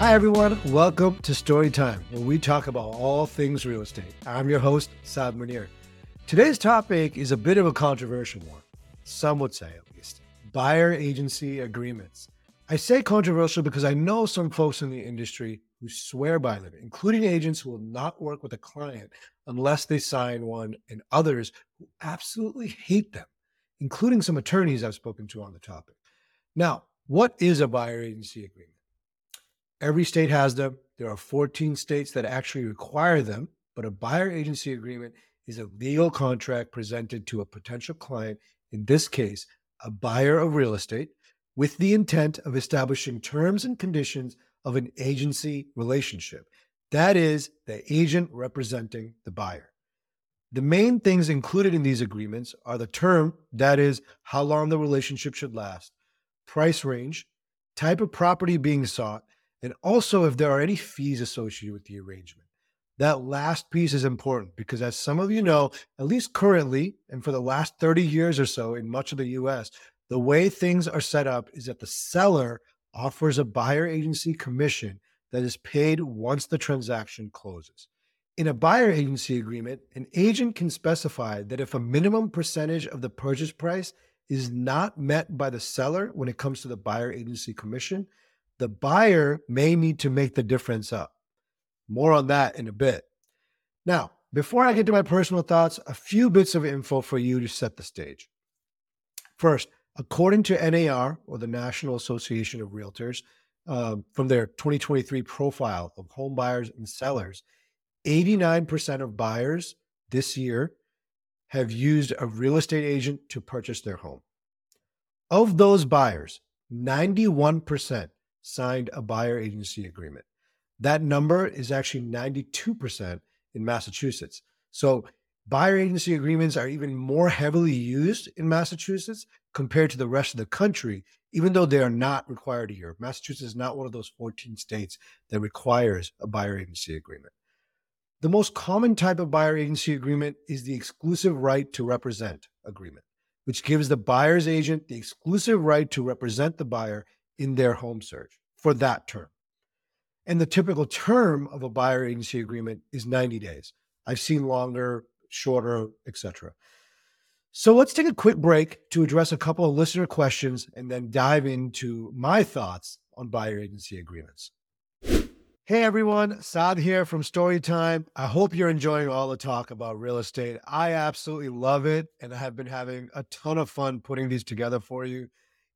Hi, everyone. Welcome to Storytime, where we talk about all things real estate. I'm your host, Saad Munir. Today's topic is a bit of a controversial one, some would say at least buyer agency agreements. I say controversial because I know some folks in the industry who swear by them, including agents who will not work with a client unless they sign one, and others who absolutely hate them, including some attorneys I've spoken to on the topic. Now, what is a buyer agency agreement? Every state has them. There are 14 states that actually require them, but a buyer agency agreement is a legal contract presented to a potential client, in this case, a buyer of real estate, with the intent of establishing terms and conditions of an agency relationship. That is, the agent representing the buyer. The main things included in these agreements are the term, that is, how long the relationship should last, price range, type of property being sought, and also if there are any fees associated with the arrangement. That last piece is important because, as some of you know, at least currently, and for the last 30 years or so in much of the US, the way things are set up is that the seller offers a buyer agency commission that is paid once the transaction closes. In a buyer agency agreement, an agent can specify that if a minimum percentage of the purchase price is not met by the seller when it comes to the buyer agency commission, the buyer may need to make the difference up. More on that in a bit. Now, before I get to my personal thoughts, a few bits of info for you to set the stage. First, according to NAR, or the National Association of Realtors, uh, from their 2023 profile of home buyers and sellers, 89% of buyers this year have used a real estate agent to purchase their home. Of those buyers, 91% signed a buyer agency agreement. That number is actually 92% in Massachusetts. So buyer agency agreements are even more heavily used in Massachusetts compared to the rest of the country, even though they are not required here. Massachusetts is not one of those 14 states that requires a buyer agency agreement. The most common type of buyer agency agreement is the exclusive right to represent agreement, which gives the buyer's agent the exclusive right to represent the buyer in their home search for that term. And the typical term of a buyer agency agreement is 90 days. I've seen longer, shorter, etc. So let's take a quick break to address a couple of listener questions and then dive into my thoughts on buyer agency agreements. Hey everyone, Saad here from Storytime. I hope you're enjoying all the talk about real estate. I absolutely love it, and I have been having a ton of fun putting these together for you.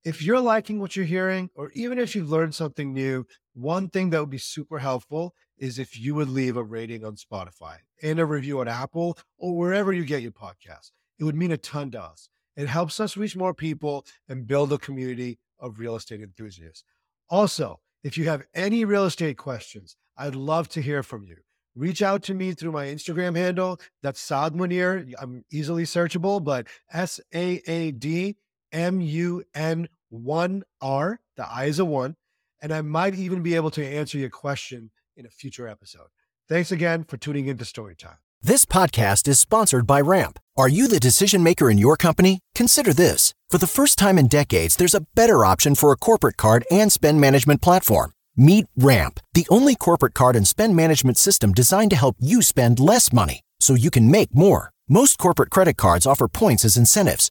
If you're liking what you're hearing, or even if you've learned something new, one thing that would be super helpful is if you would leave a rating on Spotify and a review on Apple or wherever you get your podcast. It would mean a ton to us. It helps us reach more people and build a community of real estate enthusiasts. Also, if you have any real estate questions, I'd love to hear from you. Reach out to me through my Instagram handle. That's Saad Munir. I'm easily searchable, but S A A D M U N 1R. The I is a one. And I might even be able to answer your question in a future episode. Thanks again for tuning into Storytime. This podcast is sponsored by Ramp. Are you the decision maker in your company? Consider this. For the first time in decades, there's a better option for a corporate card and spend management platform. Meet Ramp, the only corporate card and spend management system designed to help you spend less money so you can make more. Most corporate credit cards offer points as incentives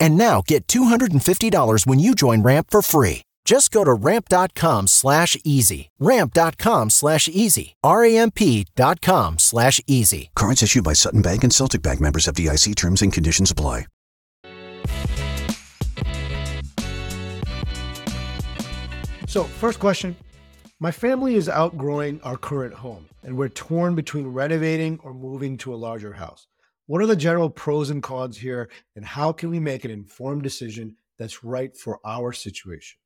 And now get $250 when you join Ramp for free. Just go to ramp.com slash easy. Ramp.com slash easy. R-A-M-P.com slash easy. Cards issued by Sutton Bank and Celtic Bank members FDIC terms and conditions apply. So, first question My family is outgrowing our current home, and we're torn between renovating or moving to a larger house. What are the general pros and cons here, and how can we make an informed decision that's right for our situation?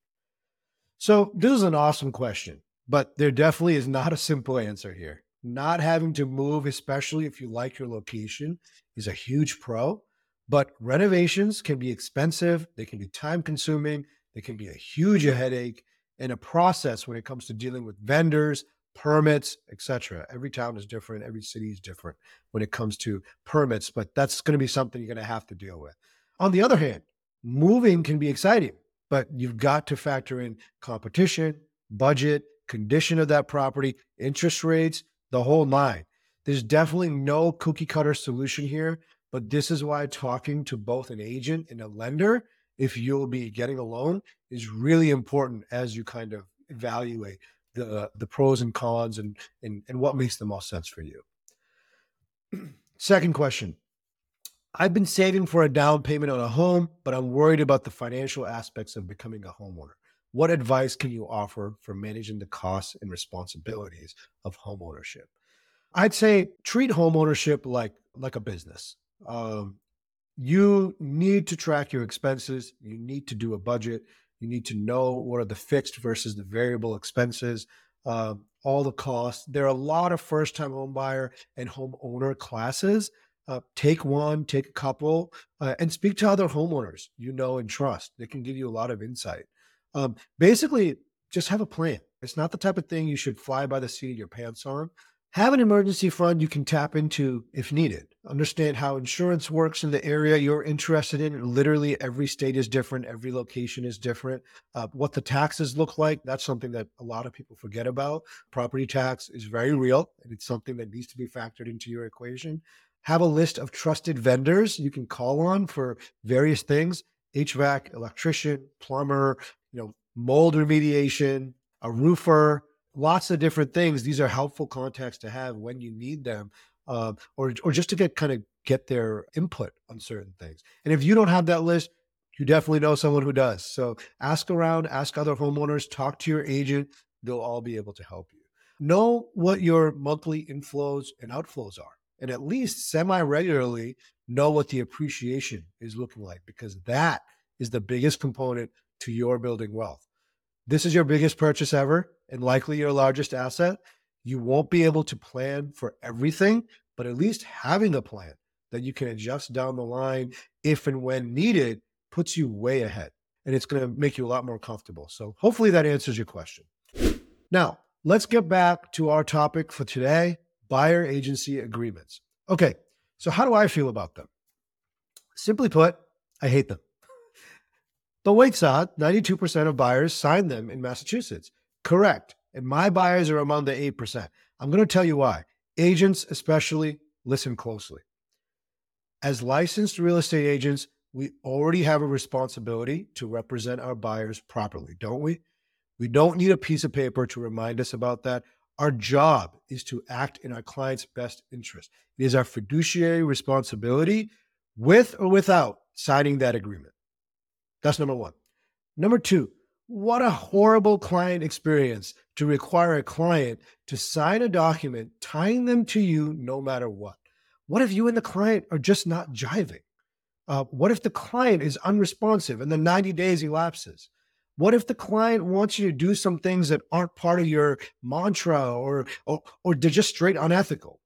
So, this is an awesome question, but there definitely is not a simple answer here. Not having to move, especially if you like your location, is a huge pro, but renovations can be expensive, they can be time consuming, they can be a huge headache and a process when it comes to dealing with vendors, permits, etc. Every town is different, every city is different when it comes to permits, but that's going to be something you're going to have to deal with. On the other hand, moving can be exciting, but you've got to factor in competition, budget, condition of that property, interest rates, the whole nine. There's definitely no cookie cutter solution here, but this is why talking to both an agent and a lender if you'll be getting a loan is really important as you kind of evaluate the the pros and cons and and, and what makes the most sense for you. Second question. I've been saving for a down payment on a home, but I'm worried about the financial aspects of becoming a homeowner. What advice can you offer for managing the costs and responsibilities of homeownership? I'd say treat homeownership like like a business. Um, you need to track your expenses. You need to do a budget. You need to know what are the fixed versus the variable expenses, um, all the costs. There are a lot of first time home buyer and homeowner classes. Uh, take one, take a couple, uh, and speak to other homeowners you know and trust. They can give you a lot of insight. Um, basically, just have a plan. It's not the type of thing you should fly by the seat of your pants on. Have an emergency fund you can tap into if needed. Understand how insurance works in the area you're interested in. Literally, every state is different, every location is different. Uh, what the taxes look like, that's something that a lot of people forget about. Property tax is very real, and it's something that needs to be factored into your equation. Have a list of trusted vendors you can call on for various things HVAC, electrician, plumber, you know, mold remediation, a roofer, lots of different things. These are helpful contacts to have when you need them, uh, or or just to get kind of get their input on certain things. And if you don't have that list, you definitely know someone who does. So ask around, ask other homeowners, talk to your agent. They'll all be able to help you. Know what your monthly inflows and outflows are, and at least semi regularly know what the appreciation is looking like, because that is the biggest component to your building wealth. This is your biggest purchase ever and likely your largest asset. You won't be able to plan for everything, but at least having a plan that you can adjust down the line if and when needed puts you way ahead and it's going to make you a lot more comfortable. So, hopefully, that answers your question. Now, let's get back to our topic for today buyer agency agreements. Okay, so how do I feel about them? Simply put, I hate them. But wait, Saad, 92% of buyers sign them in Massachusetts. Correct. And my buyers are among the 8%. I'm going to tell you why. Agents, especially, listen closely. As licensed real estate agents, we already have a responsibility to represent our buyers properly, don't we? We don't need a piece of paper to remind us about that. Our job is to act in our client's best interest. It is our fiduciary responsibility, with or without signing that agreement. That's number one. Number two, what a horrible client experience to require a client to sign a document tying them to you no matter what. What if you and the client are just not jiving? Uh, what if the client is unresponsive and the 90 days elapses? What if the client wants you to do some things that aren't part of your mantra or or, or they're just straight unethical?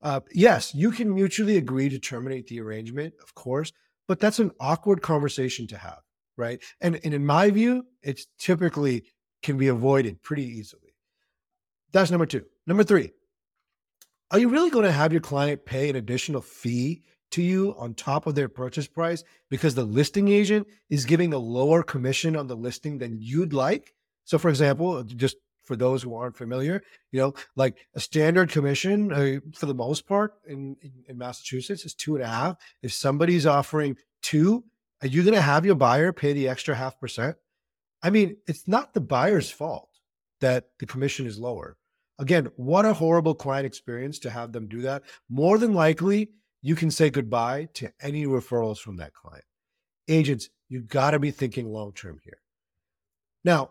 Uh, yes, you can mutually agree to terminate the arrangement, of course, but that's an awkward conversation to have right? And, and in my view, it's typically can be avoided pretty easily. That's number two. Number three, are you really going to have your client pay an additional fee to you on top of their purchase price because the listing agent is giving a lower commission on the listing than you'd like? So, for example, just for those who aren't familiar, you know, like a standard commission uh, for the most part in, in, in Massachusetts is two and a half. If somebody's offering two, Are you going to have your buyer pay the extra half percent? I mean, it's not the buyer's fault that the commission is lower. Again, what a horrible client experience to have them do that. More than likely, you can say goodbye to any referrals from that client. Agents, you got to be thinking long term here. Now,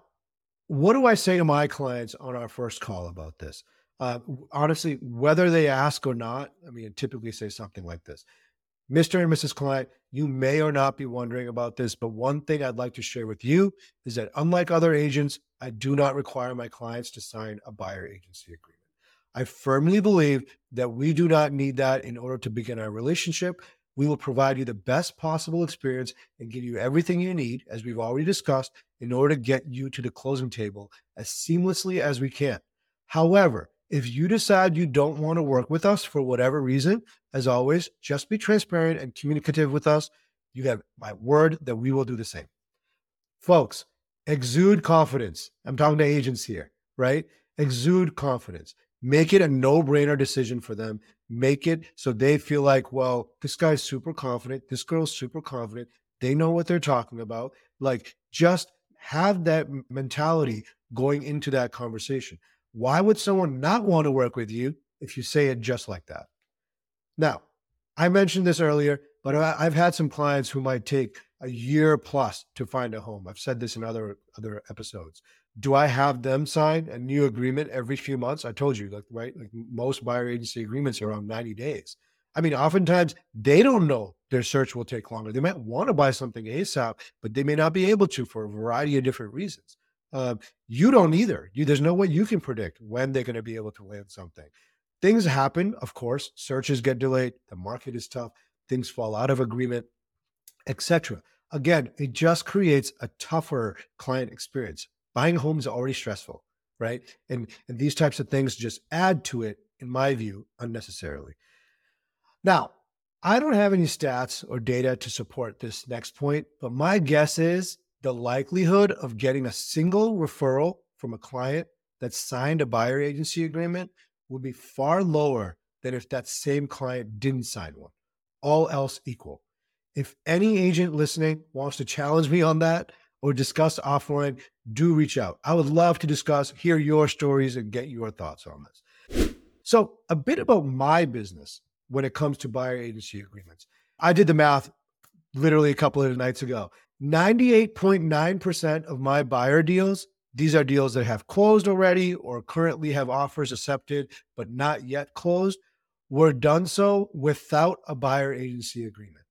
what do I say to my clients on our first call about this? Uh, honestly, whether they ask or not, I mean, I typically say something like this Mr. and Mrs. Client, you may or not be wondering about this, but one thing I'd like to share with you is that unlike other agents, I do not require my clients to sign a buyer agency agreement. I firmly believe that we do not need that in order to begin our relationship. We will provide you the best possible experience and give you everything you need, as we've already discussed, in order to get you to the closing table as seamlessly as we can. However, if you decide you don't want to work with us for whatever reason, as always, just be transparent and communicative with us. You have my word that we will do the same. Folks, exude confidence. I'm talking to agents here, right? Exude confidence. Make it a no brainer decision for them. Make it so they feel like, well, this guy's super confident. This girl's super confident. They know what they're talking about. Like, just have that mentality going into that conversation. Why would someone not want to work with you if you say it just like that? Now, I mentioned this earlier, but I've had some clients who might take a year plus to find a home. I've said this in other other episodes. Do I have them sign a new agreement every few months? I told you, like right, like most buyer agency agreements are around 90 days. I mean, oftentimes they don't know their search will take longer. They might want to buy something ASAP, but they may not be able to for a variety of different reasons. Uh, you don't either. You, there's no way you can predict when they're going to be able to land something. Things happen, of course. Searches get delayed. The market is tough. Things fall out of agreement, etc. Again, it just creates a tougher client experience. Buying homes is already stressful, right? And and these types of things just add to it, in my view, unnecessarily. Now, I don't have any stats or data to support this next point, but my guess is the likelihood of getting a single referral from a client that signed a buyer agency agreement would be far lower than if that same client didn't sign one, all else equal. If any agent listening wants to challenge me on that or discuss offline, do reach out. I would love to discuss, hear your stories, and get your thoughts on this. So, a bit about my business when it comes to buyer agency agreements. I did the math literally a couple of nights ago. 98.9% of my buyer deals, these are deals that have closed already or currently have offers accepted but not yet closed, were done so without a buyer agency agreement.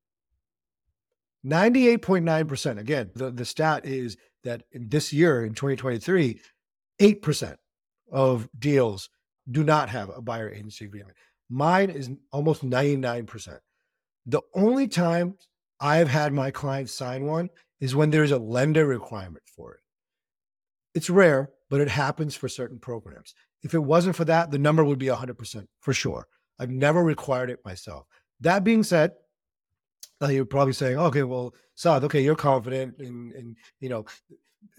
98.9%. Again, the, the stat is that in this year, in 2023, 8% of deals do not have a buyer agency agreement. Mine is almost 99%. The only time I've had my clients sign one is when there's a lender requirement for it. It's rare, but it happens for certain programs. If it wasn't for that, the number would be 100% for sure. I've never required it myself. That being said, uh, you're probably saying, okay, well, Saad, okay, you're confident and, and, you know,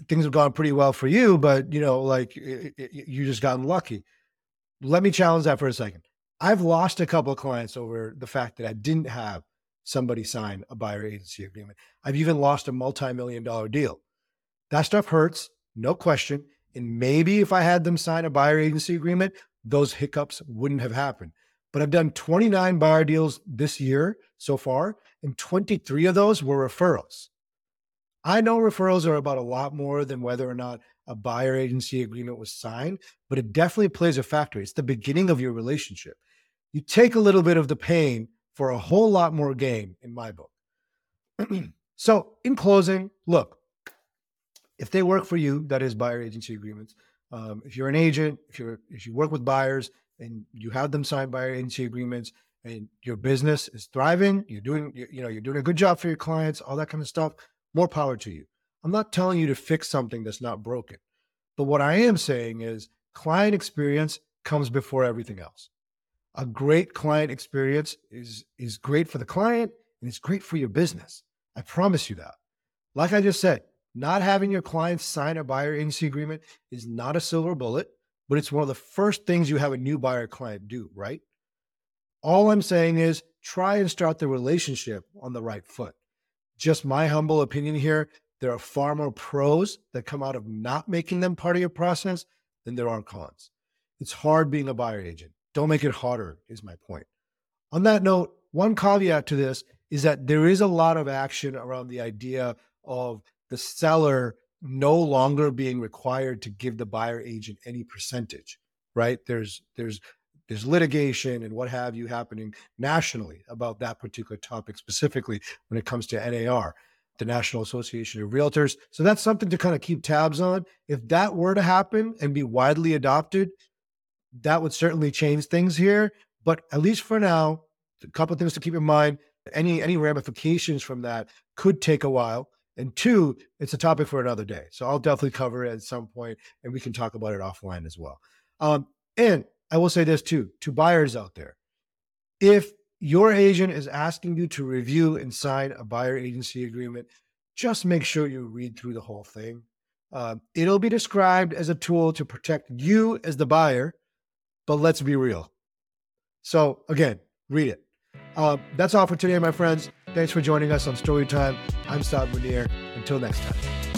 things have gone pretty well for you, but, you know, like it, it, you just gotten lucky. Let me challenge that for a second. I've lost a couple of clients over the fact that I didn't have somebody sign a buyer agency agreement. I've even lost a multi million dollar deal. That stuff hurts, no question. And maybe if I had them sign a buyer agency agreement, those hiccups wouldn't have happened. But I've done 29 buyer deals this year so far, and 23 of those were referrals. I know referrals are about a lot more than whether or not a buyer agency agreement was signed, but it definitely plays a factor. It's the beginning of your relationship. You take a little bit of the pain for a whole lot more game in my book. so, in closing, look, if they work for you, that is buyer agency agreements. Um, if you're an agent, if you're if you work with buyers and you have them sign buyer agency agreements, and your business is thriving, you're doing you, you know you're doing a good job for your clients, all that kind of stuff. More power to you. I'm not telling you to fix something that's not broken, but what I am saying is client experience comes before everything else a great client experience is is great for the client and it's great for your business. I promise you that. Like I just said, not having your clients sign a buyer agency agreement is not a silver bullet, but it's one of the first things you have a new buyer client do, right? All I'm saying is try and start the relationship on the right foot. just my humble opinion here. There are far more pros that come out of not making them part of your process than there are cons. It's hard being a buyer agent. Don't make it harder, is my point. On that note, one caveat to this is that there is a lot of action around the idea of the seller no longer being required to give the buyer agent any percentage, right? There's there's there's litigation and what have you happening nationally about that particular topic specifically when it comes to NAR, the National Association of Realtors. So that's something to kind of keep tabs on. If that were to happen and be widely adopted, that would certainly change things here. But at least for now, a couple things to keep in mind. Any any ramifications from that could take a while. And two, it's a topic for another day. So I'll definitely cover it at some point and we can talk about it offline as well. Um, and I will say this too to buyers out there. If your agent is asking you to review and sign a buyer agency agreement, just make sure you read through the whole thing. Um, it'll be described as a tool to protect you as the buyer, but let's be real. So, again, read it. Uh, that's all for today, my friends. Thanks for joining us on Storytime. I'm Saad Munir. Until next time.